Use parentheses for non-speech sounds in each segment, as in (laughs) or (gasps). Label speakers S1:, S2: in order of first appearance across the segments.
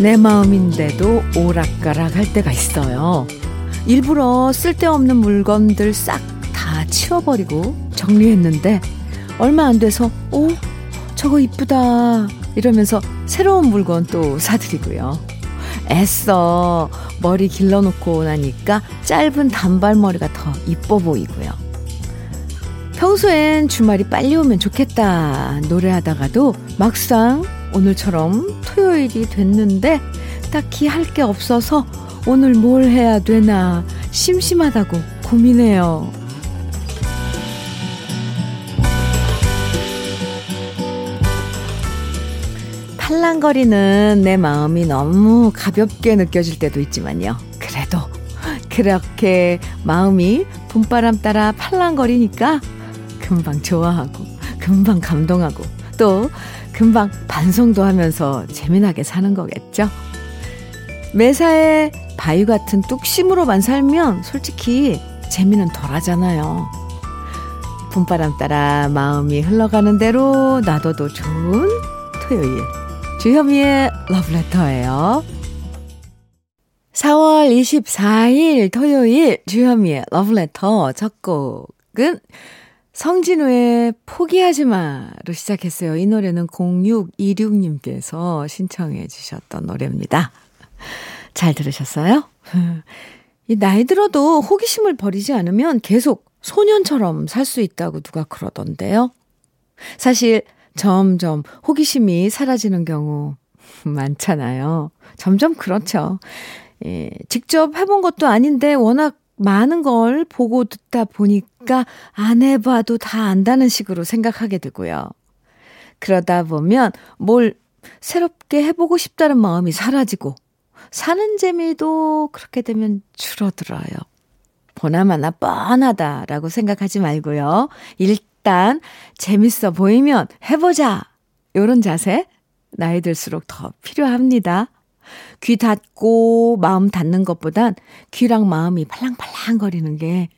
S1: 내 마음인데도 오락가락 할 때가 있어요. 일부러 쓸데없는 물건들 싹 다 치워버리고 정리했는데 얼마 안 돼서 오 저거 이쁘다 이러면서 새로운 물건 또 사드리고요. 애써 머리 길러놓고 나니까 짧은 단발머리가 더 이뻐 보이고요. 평소엔 주말이 빨리 오면 좋겠다 노래하다가도 막상 오늘처럼 토요일이 됐는데 딱히 할 게 없어서 오늘 뭘 해야 되나 심심하다고 고민해요. 팔랑거리는 내 마음이 너무 가볍게 느껴질 때도 있지만요. 그래도 그렇게 마음이 봄바람 따라 팔랑거리니까 금방 좋아하고 금방 감동하고 또 금방 반성도 하면서 재미나게 사는 거겠죠. 매사에 바위 같은 뚝심으로만 살면 솔직히 재미는 덜 하잖아요. 봄바람 따라 마음이 흘러가는 대로 놔둬도 좋은 토요일. 주현미의 러브레터예요. 4월 24일 토요일 주현미의 러브레터 첫 곡은 성진우의 포기하지 마로 시작했어요. 이 노래는 0626님께서 신청해 주셨던 노래입니다. 잘 들으셨어요? (laughs) 이 나이 들어도 호기심을 버리지 않으면 계속 소년처럼 살 수 있다고 누가 그러던데요. 사실 점점 호기심이 사라지는 경우 (laughs) 많잖아요. 점점 그렇죠. 예, 직접 해본 것도 아닌데 워낙 많은 걸 보고 듣다 보니 까 안 해봐도 다 안다는 식으로 생각하게 되고요. 그러다 보면 뭘 새롭게 해보고 싶다는 마음이 사라지고 사는 재미도 그렇게 되면 줄어들어요. 보나마나 뻔하다라고 생각하지 말고요. 일단 재밌어 보이면 해보자. 요런 자세 나이 들수록 더 필요합니다. 귀 닫고 마음 닫는 것보단 귀랑 마음이 팔랑팔랑 거리는 게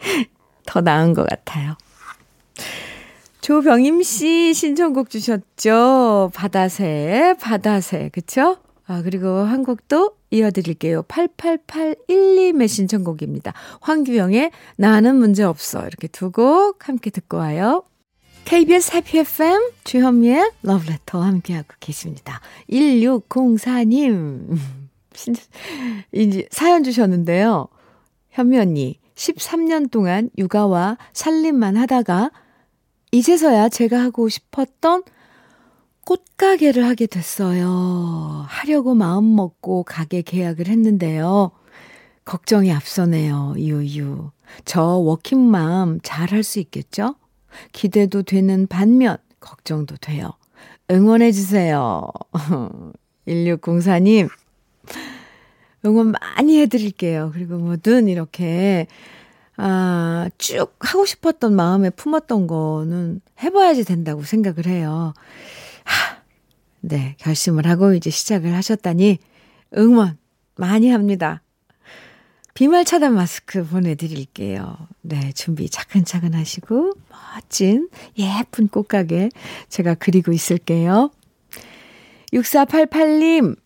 S1: (laughs) 더 나은 것 같아요. 조병임 씨 신청곡 주셨죠? 바다새, 바다새, 그쵸? 아, 그리고 한 곡도 이어드릴게요. 8881님의 신청곡입니다. 황규영의 나는 문제 없어. 이렇게 두 곡 함께 듣고 와요. KBS 해피 FM 주현미의 러브레터 함께하고 계십니다. 1604님 (laughs) 이제 사연 주셨는데요. 현미 언니 13년 동안 육아와 살림만 하다가 이제서야 제가 하고 싶었던 꽃가게를 하게 됐어요. 하려고 마음 먹고 가게 계약을 했는데요. 걱정이 앞서네요. 유유. 저 워킹맘 잘 할 수 있겠죠? 기대도 되는 반면 걱정도 돼요. 응원해 주세요. (laughs) 1604님 응원 많이 해 드릴게요. 그리고 뭐든 이렇게 아, 쭉 하고 싶었던 마음에 품었던 거는 해봐야지 된다고 생각을 해요. 하, 네, 결심을 하고 이제 시작을 하셨다니 응원 많이 합니다. 비말 차단 마스크 보내드릴게요. 네, 준비 차근차근 하시고, 멋진, 예쁜 꽃가게 제가 그리고 있을게요. 6488님,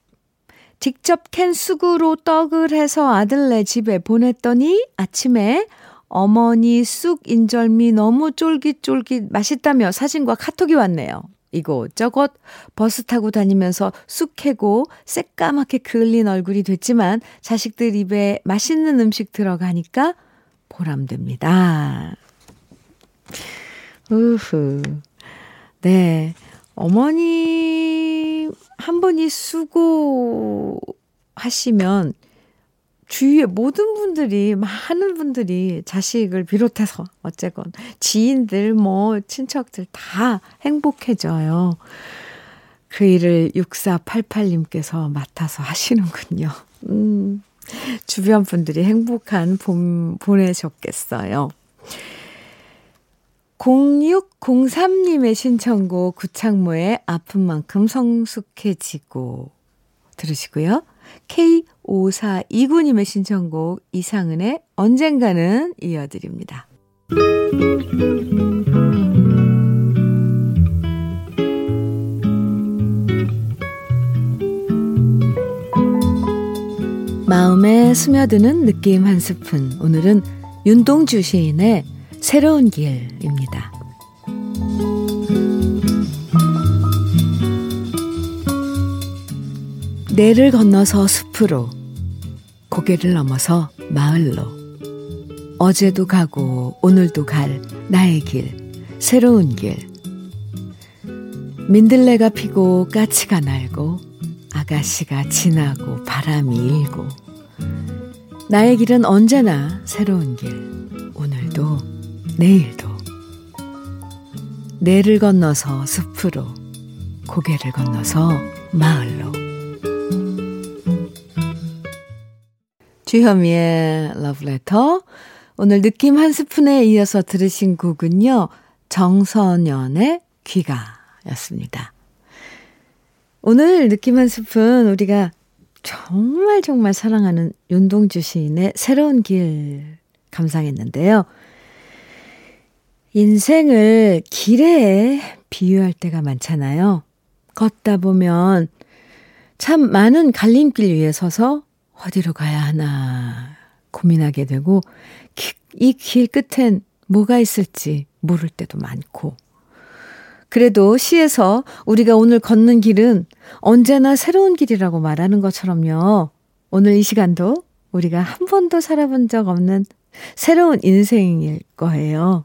S1: 직접 캔 쑥으로 떡을 해서 아들네 집에 보냈더니 아침에 어머니 쑥 인절미 너무 쫄깃쫄깃 맛있다며 사진과 카톡이 왔네요. 이곳저곳 버스 타고 다니면서 쑥 캐고 새까맣게 그을린 얼굴이 됐지만 자식들 입에 맛있는 음식 들어가니까 보람됩니다. 우후. 네. 어머니 한 분이 수고하시면 주위에 모든 분들이, 많은 분들이 자식을 비롯해서 어쨌건 지인들, 뭐, 친척들 다 행복해져요. 그 일을 6488님께서 맡아서 하시는군요. 음, 주변 분들이 행복한 봄 보내셨겠어요. 0603님의 신청곡 구창모의 아픈 만큼 성숙해지고 들으시고요. K5429님의 신청곡 이상은의 언젠가는 이어드립니다. 마음에 스며드는 느낌 한 스푼. 오늘은 윤동주 시인의 새로운 길입니다. 내를 건너서 숲으로, 고개를 넘어서 마을로, 어제도 가고 오늘도 갈 나의 길, 새로운 길. 민들레가 피고 까치가 날고, 아가씨가 지나고 바람이 일고, 나의 길은 언제나 새로운 길, 오늘도 내일도. 내를 건너서 숲으로, 고개를 건너서 마을로. 주현미의 러브레터. 오늘 느낌 한 스푼에 이어서 들으신 곡은요, 정선연의 귀가였습니다. 오늘 느낌 한 스푼 우리가 정말 정말 사랑하는 윤동주 시인의 새로운 길 감상했는데요. 인생을 길에 비유할 때가 많잖아요. 걷다 보면 참 많은 갈림길 위에 서서 어디로 가야 하나 고민하게 되고 이 길 끝엔 뭐가 있을지 모를 때도 많고 그래도 시에서 우리가 오늘 걷는 길은 언제나 새로운 길이라고 말하는 것처럼요. 오늘 이 시간도 우리가 한 번도 살아본 적 없는 새로운 인생일 거예요.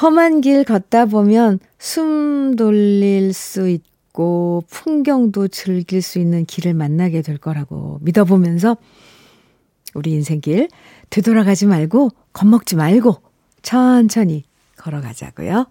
S1: 험한 길 걷다 보면 숨 돌릴 수 있고 풍경도 즐길 수 있는 길을 만나게 될 거라고 믿어보면서 우리 인생길 되돌아가지 말고 겁먹지 말고 천천히 걸어가자고요.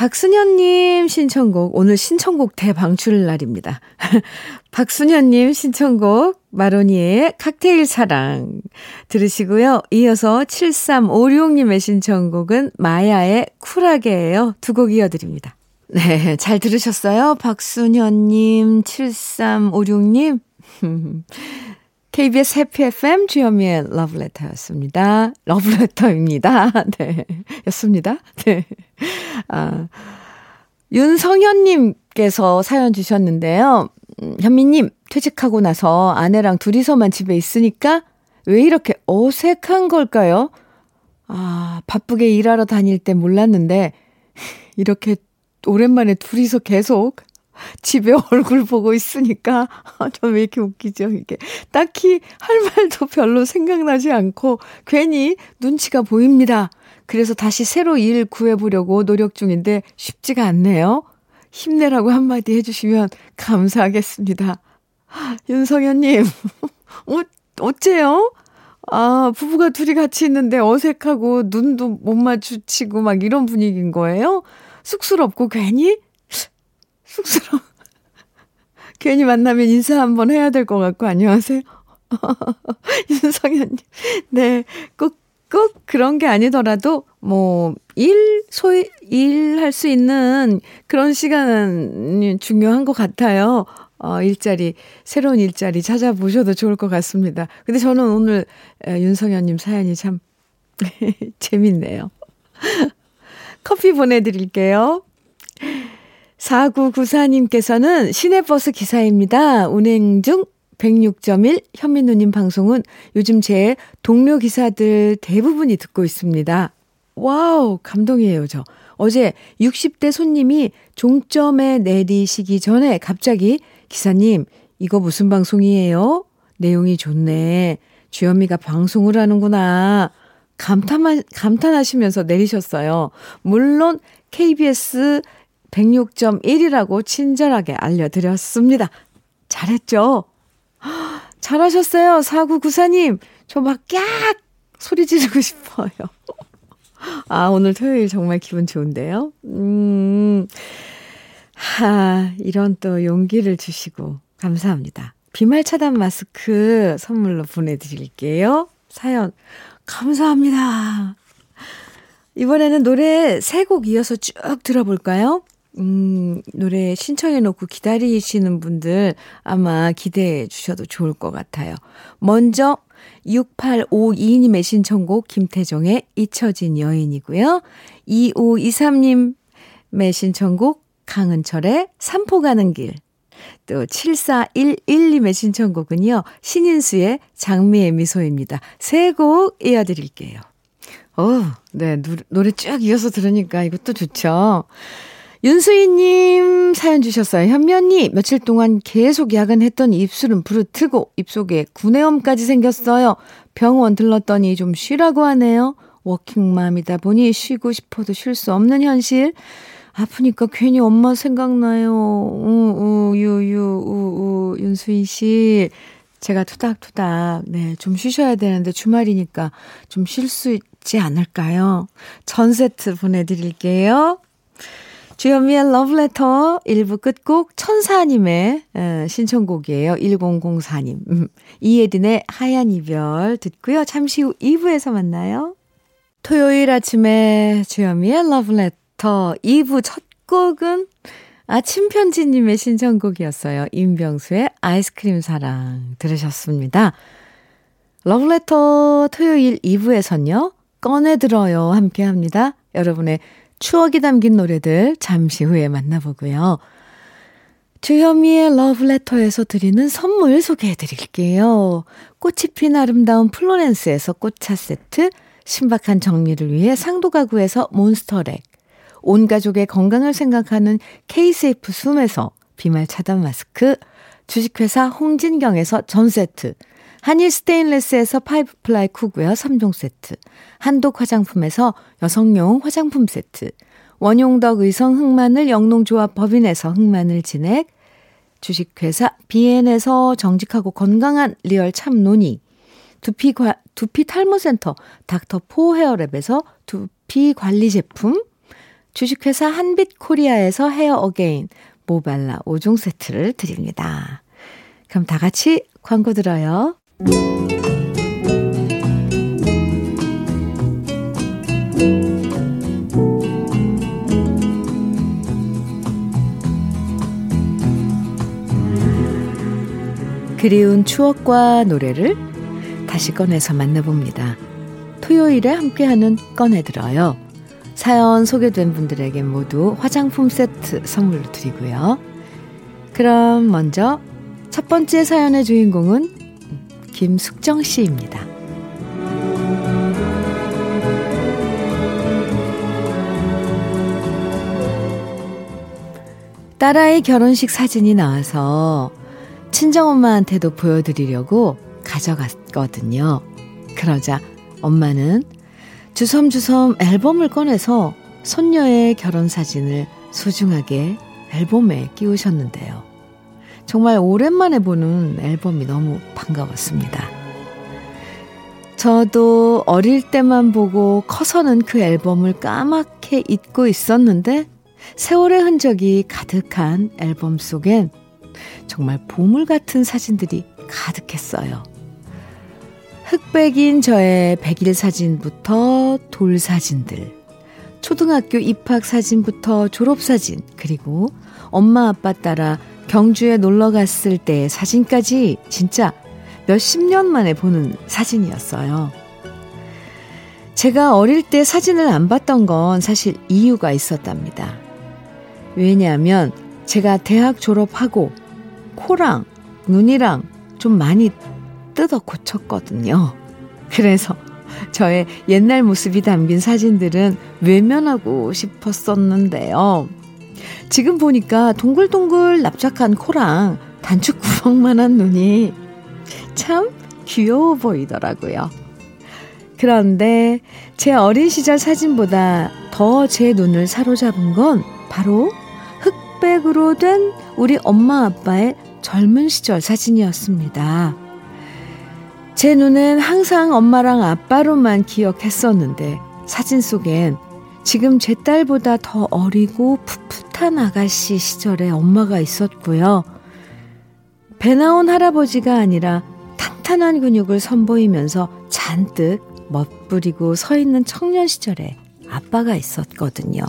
S1: 박순현님 신청곡, 오늘 신청곡 대방출 날입니다. (laughs) 박순현님 신청곡, 마로니의 칵테일 사랑 들으시고요. 이어서 7356님의 신청곡은 마야의 쿨하게예요. 두 곡 이어드립니다. 네, 잘 들으셨어요? 박순현님, 7356님. (laughs) KBS 해피 FM 주현미의 러브레터였습니다. 러브레터입니다. (laughs) 네. 였습니다. 네. 아, 윤성현님께서 사연 주셨는데요. 음, 현미님, 퇴직하고 나서 아내랑 둘이서만 집에 있으니까 왜 이렇게 어색한 걸까요? 아, 바쁘게 일하러 다닐 때 몰랐는데, (laughs) 이렇게 오랜만에 둘이서 계속 집에 얼굴 보고 있으니까 (laughs) 저왜 이렇게 웃기죠 이게 딱히 할 말도 별로 생각나지 않고 괜히 눈치가 보입니다. 그래서 다시 새로 일 구해보려고 노력 중인데 쉽지가 않네요. 힘내라고 한마디 해주시면 감사하겠습니다. (laughs) 윤성현님, (laughs) 어, 어째요? 아, 부부가 둘이 같이 있는데 어색하고 눈도 못 마주치고 막 이런 분위기인 거예요? 쑥스럽고 괜히 쑥스러워. (laughs) 괜히 만나면 인사 한번 해야 될 것 같고, 안녕하세요. (laughs) 윤성현님. 네. 꼭, 꼭 그런 게 아니더라도, 뭐, 일, 소위, 일할 수 있는 그런 시간이 중요한 것 같아요. 어, 일자리, 새로운 일자리 찾아보셔도 좋을 것 같습니다. 근데 저는 오늘 윤성현님 사연이 참 (laughs) 재밌네요. 커피 보내드릴게요. 4994님께서는 시내버스 기사입니다. 운행 중 106.1 현민우님 방송은 요즘 제 동료 기사들 대부분이 듣고 있습니다. wow, 감동이에요, 저. 어제 60대 손님이 종점에 내리시기 전에 갑자기 기사님, 이거 무슨 방송이에요? 내용이 좋네. 주현미가 방송을 하는구나. 감탄, 감탄하시면서 내리셨어요. 물론 KBS 106.1이라고 친절하게 알려드렸습니다. 잘했죠? (gasps) 잘하셨어요, 4994님. 저 막 깍! 소리 지르고 (laughs) 싶어요. 아, 오늘 토요일 정말 기분 좋은데요? 음, 하, 이런 또 용기를 주시고, 감사합니다. 비말 차단 마스크 선물로 보내드릴게요. 사연, 감사합니다. 이번에는 노래 세 곡 이어서 쭉 들어볼까요? 음, 노래 신청해놓고 기다리시는 분들 아마 기대해 주셔도 좋을 것 같아요. 먼저 6852님의 신청곡 김태정의 잊혀진 여인이고요. 2523님의 신청곡 강은철의 산포 가는 길. 또 7411님의 신청곡은요. 신인수의 장미의 미소입니다. 세 곡 이어드릴게요. 어, 네, 노래 쭉 이어서 들으니까 이것도 좋죠. 윤수희님 사연 주셨어요. 현면이 며칠 동안 계속 야근했던 입술은 부르트고 입속에 구내염까지 생겼어요. 병원 들렀더니 좀 쉬라고 하네요. 워킹맘이다 보니 쉬고 싶어도 쉴 수 없는 현실. 아프니까 괜히 엄마 생각나요. 우, 우, 유, 유, 우, 우, 윤수희 씨. 제가 투닥투닥, 네, 좀 쉬셔야 되는데 주말이니까 좀 쉴 수 있지 않을까요? 전 세트 보내드릴게요. 주현미의 러브레터 1부 끝곡 천사님의 신청곡이에요. 1004님. 음, 이예린의 하얀 이별 듣고요. 잠시 후 2부에서 만나요. 토요일 아침에 주현미의 러브레터 2부 첫 곡은 아침 편지님의 신청곡이었어요. 임병수의 아이스크림 사랑 들으셨습니다. 러브레터 토요일 2부에선요. 꺼내들어요 함께 합니다. 여러분의 추억이 담긴 노래들 잠시 후에 만나보고요. 주현미의 러브레터에서 드리는 선물 소개해 드릴게요. 꽃이 핀 아름다운 플로렌스에서 꽃차 세트, 신박한 정리를 위해 상도 가구에서 몬스터렉, 온 가족의 건강을 생각하는 케이세이프 숨에서 비말 차단 마스크, 주식회사 홍진경에서 전 세트, 한일 스테인레스에서 파이브 플라이 쿠그웨어 3종 세트, 한독 화장품에서 여성용 화장품 세트, 원용덕 의성 흑마늘 영농조합 법인에서 흑마늘 진액, 주식회사 비엔에서 정직하고 건강한 리얼 참논이, 두피, 과, 두피 탈모센터 닥터포 헤어랩에서 두피 관리 제품, 주식회사 한빛코리아에서 헤어 어게인 모발라 5종 세트를 드립니다. 그럼 다 같이 광고 들어요. 그리운 추억과 노래를 다시 꺼내서 만나봅니다. 토요일에 함께하는 꺼내들어요. 사연 소개된 분들에게 모두 화장품 세트 선물로 드리고요. 그럼 먼저 첫 번째 사연의 주인공은 김숙정 씨입니다. 딸아이 결혼식 사진이 나와서 친정엄마한테도 보여드리려고 가져갔거든요. 그러자 엄마는 주섬주섬 앨범을 꺼내서 손녀의 결혼 사진을 소중하게 앨범에 끼우셨는데요. 정말 오랜만에 보는 앨범이 너무 반가웠습니다. 저도 어릴 때만 보고 커서는 그 앨범을 까맣게 잊고 있었는데 세월의 흔적이 가득한 앨범 속엔 정말 보물 같은 사진들이 가득했어요. 흑백인 저의 백일 사진부터 돌 사진들, 초등학교 입학 사진부터 졸업 사진, 그리고 엄마 아빠 따라 경주에 놀러 갔을 때 사진까지 진짜 몇십 년 만에 보는 사진이었어요. 제가 어릴 때 사진을 안 봤던 건 사실 이유가 있었답니다. 왜냐하면 제가 대학 졸업하고 코랑 눈이랑 좀 많이 뜯어 고쳤거든요. 그래서 저의 옛날 모습이 담긴 사진들은 외면하고 싶었었는데요. 지금 보니까 동글동글 납작한 코랑 단축 구멍만한 눈이 참 귀여워 보이더라고요. 그런데 제 어린 시절 사진보다 더 제 눈을 사로잡은 건 바로 흑백으로 된 우리 엄마 아빠의 젊은 시절 사진이었습니다. 제 눈은 항상 엄마랑 아빠로만 기억했었는데 사진 속엔 지금 제 딸보다 더 어리고 풋풋 한 아가씨 시절에 엄마가 있었고요. 배 나온 할아버지가 아니라 탄탄한 근육을 선보이면서 잔뜩 멋부리고 서 있는 청년 시절에 아빠가 있었거든요.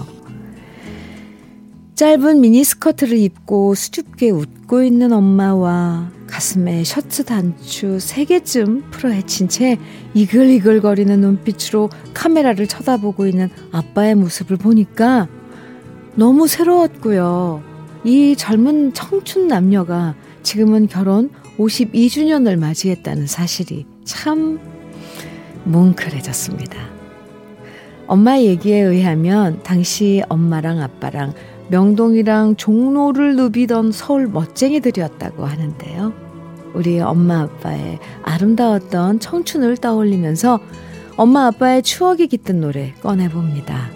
S1: 짧은 미니스커트를 입고 수줍게 웃고 있는 엄마와 가슴에 셔츠 단추 3개쯤 풀어헤친 채 이글이글거리는 눈빛으로 카메라를 쳐다보고 있는 아빠의 모습을 보니까 너무 새로웠고요. 이 젊은 청춘 남녀가 지금은 결혼 52주년을 맞이했다는 사실이 참 뭉클해졌습니다. 엄마 얘기에 의하면 당시 엄마랑 아빠랑 명동이랑 종로를 누비던 서울 멋쟁이들이었다고 하는데요. 우리 엄마 아빠의 아름다웠던 청춘을 떠올리면서 엄마 아빠의 추억이 깃든 노래 꺼내봅니다.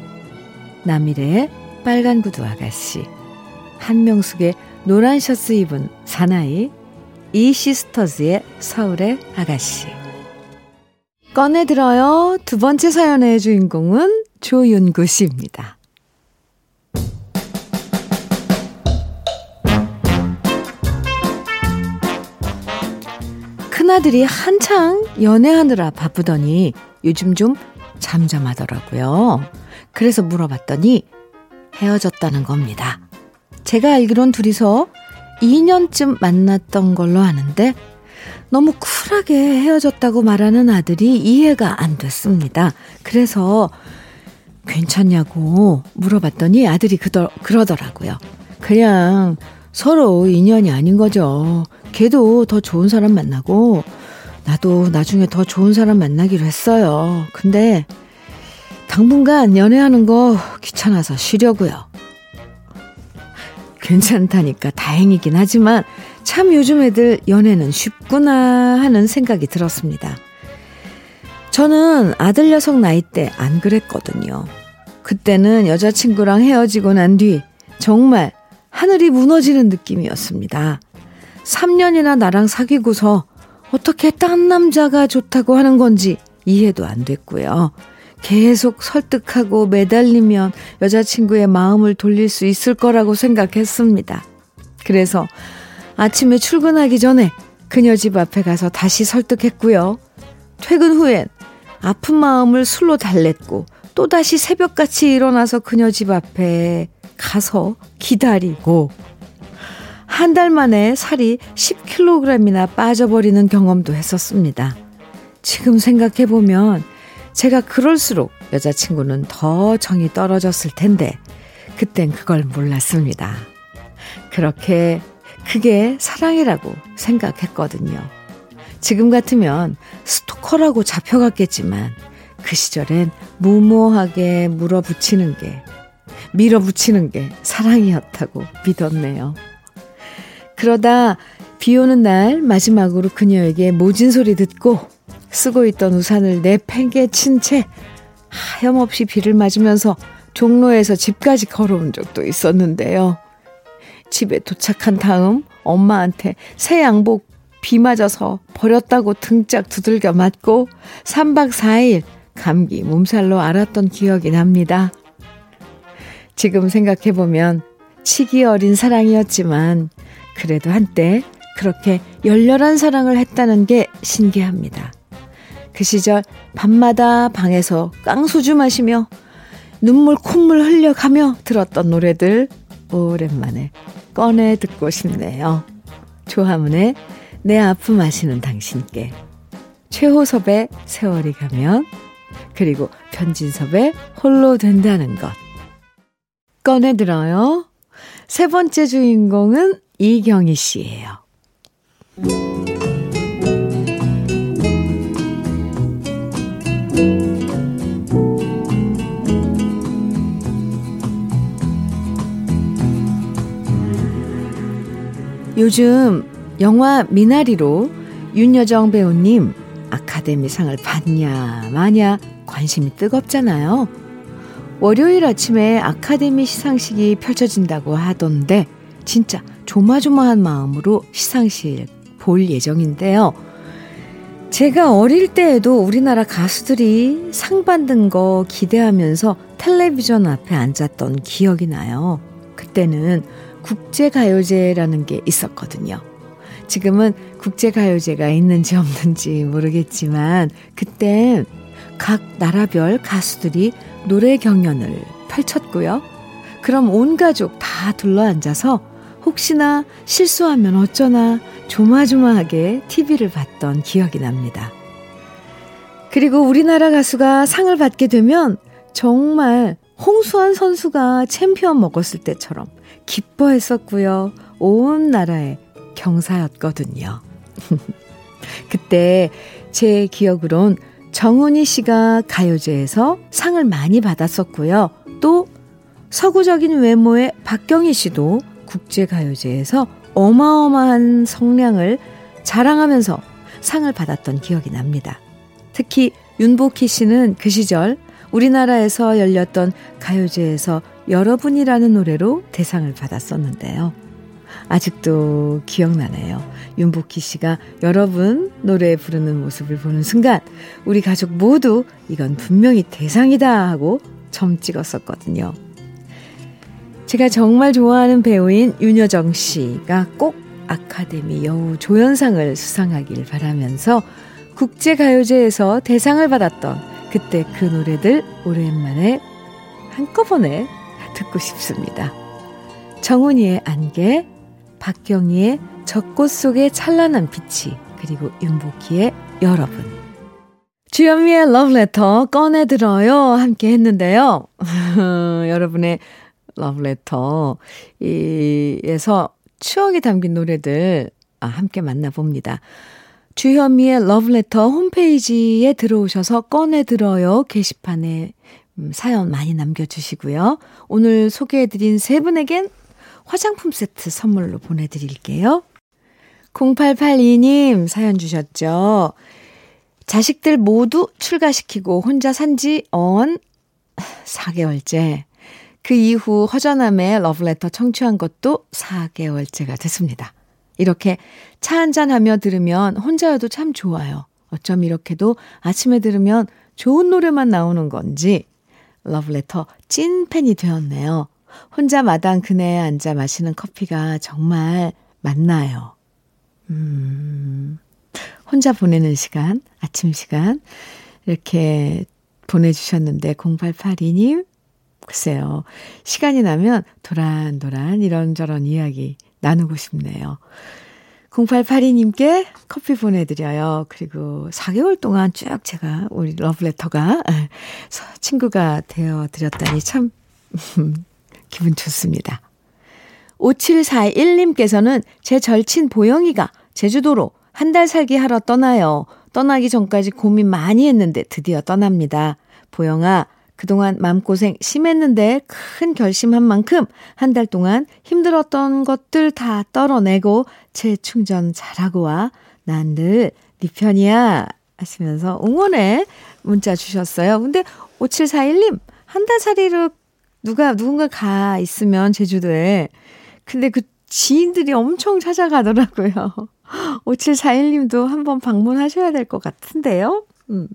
S1: 남일의 빨간 구두 아가씨, 한명숙의 노란 셔츠 입은 사나이, 이 시스터즈의 서울의 아가씨. 꺼내 들어요. 두 번째 사연의 주인공은 조윤구 씨입니다. 큰아들이 한창 연애하느라 바쁘더니 요즘 좀 잠잠하더라고요. 그래서 물어봤더니 헤어졌다는 겁니다. 제가 알기론 둘이서 2년쯤 만났던 걸로 아는데 너무 쿨하게 헤어졌다고 말하는 아들이 이해가 안 됐습니다. 그래서 괜찮냐고 물어봤더니 아들이 그더, 그러더라고요. 그냥 서로 인연이 아닌 거죠. 걔도 더 좋은 사람 만나고 나도 나중에 더 좋은 사람 만나기로 했어요. 근데 당분간 연애하는 거 귀찮아서 쉬려고요. 괜찮다니까 다행이긴 하지만 참 요즘 애들 연애는 쉽구나 하는 생각이 들었습니다. 저는 아들 녀석 나이 때 안 그랬거든요. 그때는 여자친구랑 헤어지고 난 뒤 정말 하늘이 무너지는 느낌이었습니다. 3년이나 나랑 사귀고서 어떻게 딴 남자가 좋다고 하는 건지 이해도 안 됐고요. 계속 설득하고 매달리면 여자친구의 마음을 돌릴 수 있을 거라고 생각했습니다. 그래서 아침에 출근하기 전에 그녀 집 앞에 가서 다시 설득했고요. 퇴근 후엔 아픈 마음을 술로 달랬고 또다시 새벽같이 일어나서 그녀 집 앞에 가서 기다리고 한 달 만에 살이 10kg이나 빠져버리는 경험도 했었습니다. 지금 생각해보면 제가 그럴수록 여자친구는 더 정이 떨어졌을 텐데, 그땐 그걸 몰랐습니다. 그렇게 그게 사랑이라고 생각했거든요. 지금 같으면 스토커라고 잡혀갔겠지만, 그 시절엔 무모하게 물어붙이는 게, 밀어붙이는 게 사랑이었다고 믿었네요. 그러다 비 오는 날 마지막으로 그녀에게 모진 소리 듣고 쓰고 있던 우산을 내팽개 친 채 하염없이 비를 맞으면서 종로에서 집까지 걸어온 적도 있었는데요. 집에 도착한 다음 엄마한테 새 양복 비 맞아서 버렸다고 등짝 두들겨 맞고 3박 4일 감기 몸살로 앓았던 기억이 납니다. 지금 생각해보면 치기 어린 사랑이었지만 그래도 한때 그렇게 열렬한 사랑을 했다는 게 신기합니다. 그 시절 밤마다 방에서 깡소주 마시며 눈물 콧물 흘려가며 들었던 노래들 오랜만에 꺼내 듣고 싶네요. 조하문의 내 아픔 아시는 당신께 최호섭의 세월이 가면 그리고 변진섭의 홀로 된다는 것 꺼내 들어요. 세 번째 주인공은 이경희 씨예요. 요즘 영화 미나리로 윤여정 배우님 아카데미상을 받냐 마냐 관심이 뜨겁잖아요. 월요일 아침에 아카데미 시상식이 펼쳐진다고 하던데 진짜 조마조마한 마음으로 시상식 볼 예정인데요. 제가 어릴 때에도 우리나라 가수들이 상 받는 거 기대하면서 텔레비전 앞에 앉았던 기억이 나요. 그때는 국제가요제라는 게 있었거든요. 지금은 국제가요제가 있는지 없는지 모르겠지만, 그땐 각 나라별 가수들이 노래 경연을 펼쳤고요. 그럼 온 가족 다 둘러 앉아서 혹시나 실수하면 어쩌나 조마조마하게 TV를 봤던 기억이 납니다. 그리고 우리나라 가수가 상을 받게 되면 정말 홍수환 선수가 챔피언 먹었을 때처럼 기뻐했었고요. 온 나라의 경사였거든요. (laughs) 그때 제 기억으론 정은희 씨가 가요제에서 상을 많이 받았었고요. 또 서구적인 외모의 박경희 씨도 국제가요제에서 어마어마한 성량을 자랑하면서 상을 받았던 기억이 납니다. 특히 윤복희 씨는 그 시절 우리나라에서 열렸던 가요제에서 여러분이라는 노래로 대상을 받았었는데요. 아직도 기억나네요. 윤복희 씨가 여러분 노래 부르는 모습을 보는 순간 우리 가족 모두 이건 분명히 대상이다 하고 점 찍었었거든요. 제가 정말 좋아하는 배우인 윤여정 씨가 꼭 아카데미 여우 조연상을 수상하길 바라면서 국제가요제에서 대상을 받았던 그때 그 노래들 오랜만에 한꺼번에 듣고 싶습니다. 정훈이의 안개, 박경희의 젖꽃 속의 찬란한 빛이, 그리고 윤복희의 여러분. 주현미의 러브레터 꺼내들어요. 함께 했는데요. (laughs) 여러분의 러브레터, 이에서 추억이 담긴 노래들 아, 함께 만나봅니다. 주현미의 러브레터 홈페이지에 들어오셔서 꺼내 들어요. 게시판에 음, 사연 많이 남겨주시고요. 오늘 소개해드린 세 분에겐 화장품 세트 선물로 보내드릴게요. 0882님 사연 주셨죠. 자식들 모두 출가시키고 혼자 산지 언 4개월째. 그 이후 허전함에 러브레터 청취한 것도 4개월째가 됐습니다. 이렇게 차 한잔 하며 들으면 혼자여도 참 좋아요. 어쩜 이렇게도 아침에 들으면 좋은 노래만 나오는 건지 러브레터 찐팬이 되었네요. 혼자 마당 그네에 앉아 마시는 커피가 정말 맞나요? 음, 혼자 보내는 시간, 아침 시간, 이렇게 보내주셨는데, 0882님, 글쎄요. 시간이 나면 도란도란 이런저런 이야기 나누고 싶네요. 0882님께 커피 보내드려요. 그리고 4개월 동안 쭉 제가 우리 러브레터가 (laughs) 친구가 되어드렸다니 참 (laughs) 기분 좋습니다. 5741님께서는 제 절친 보영이가 제주도로 한 달 살기 하러 떠나요. 떠나기 전까지 고민 많이 했는데 드디어 떠납니다. 보영아, 그동안 마음고생 심했는데 큰 결심한 만큼 한 달 동안 힘들었던 것들 다 떨어내고 재충전 잘하고 와. 난 늘 네 편이야. 하시면서 응원의 문자 주셨어요. 근데 5741님, 한 달 살이로 누가, 누군가 가 있으면 제주도에. 근데 그 지인들이 엄청 찾아가더라고요. (laughs) 5741님도 한번 방문하셔야 될 것 같은데요. 음,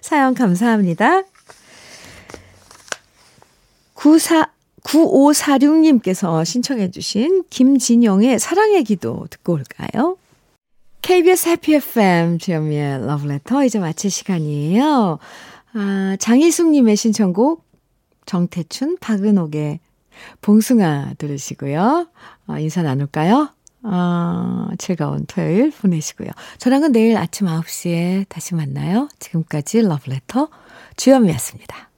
S1: 사연 감사합니다. 94, 9546님께서 신청해 주신 김진영의 사랑의 기도 듣고 올까요? KBS 해피 FM 주현미의 러브레터 이제 마칠 시간이에요. 아, 장희숙님의 신청곡 정태춘 박은옥의 봉숭아 들으시고요. 아, 인사 나눌까요? 아, 즐거운 토요일 보내시고요. 저랑은 내일 아침 9시에 다시 만나요. 지금까지 러브레터 주현미였습니다.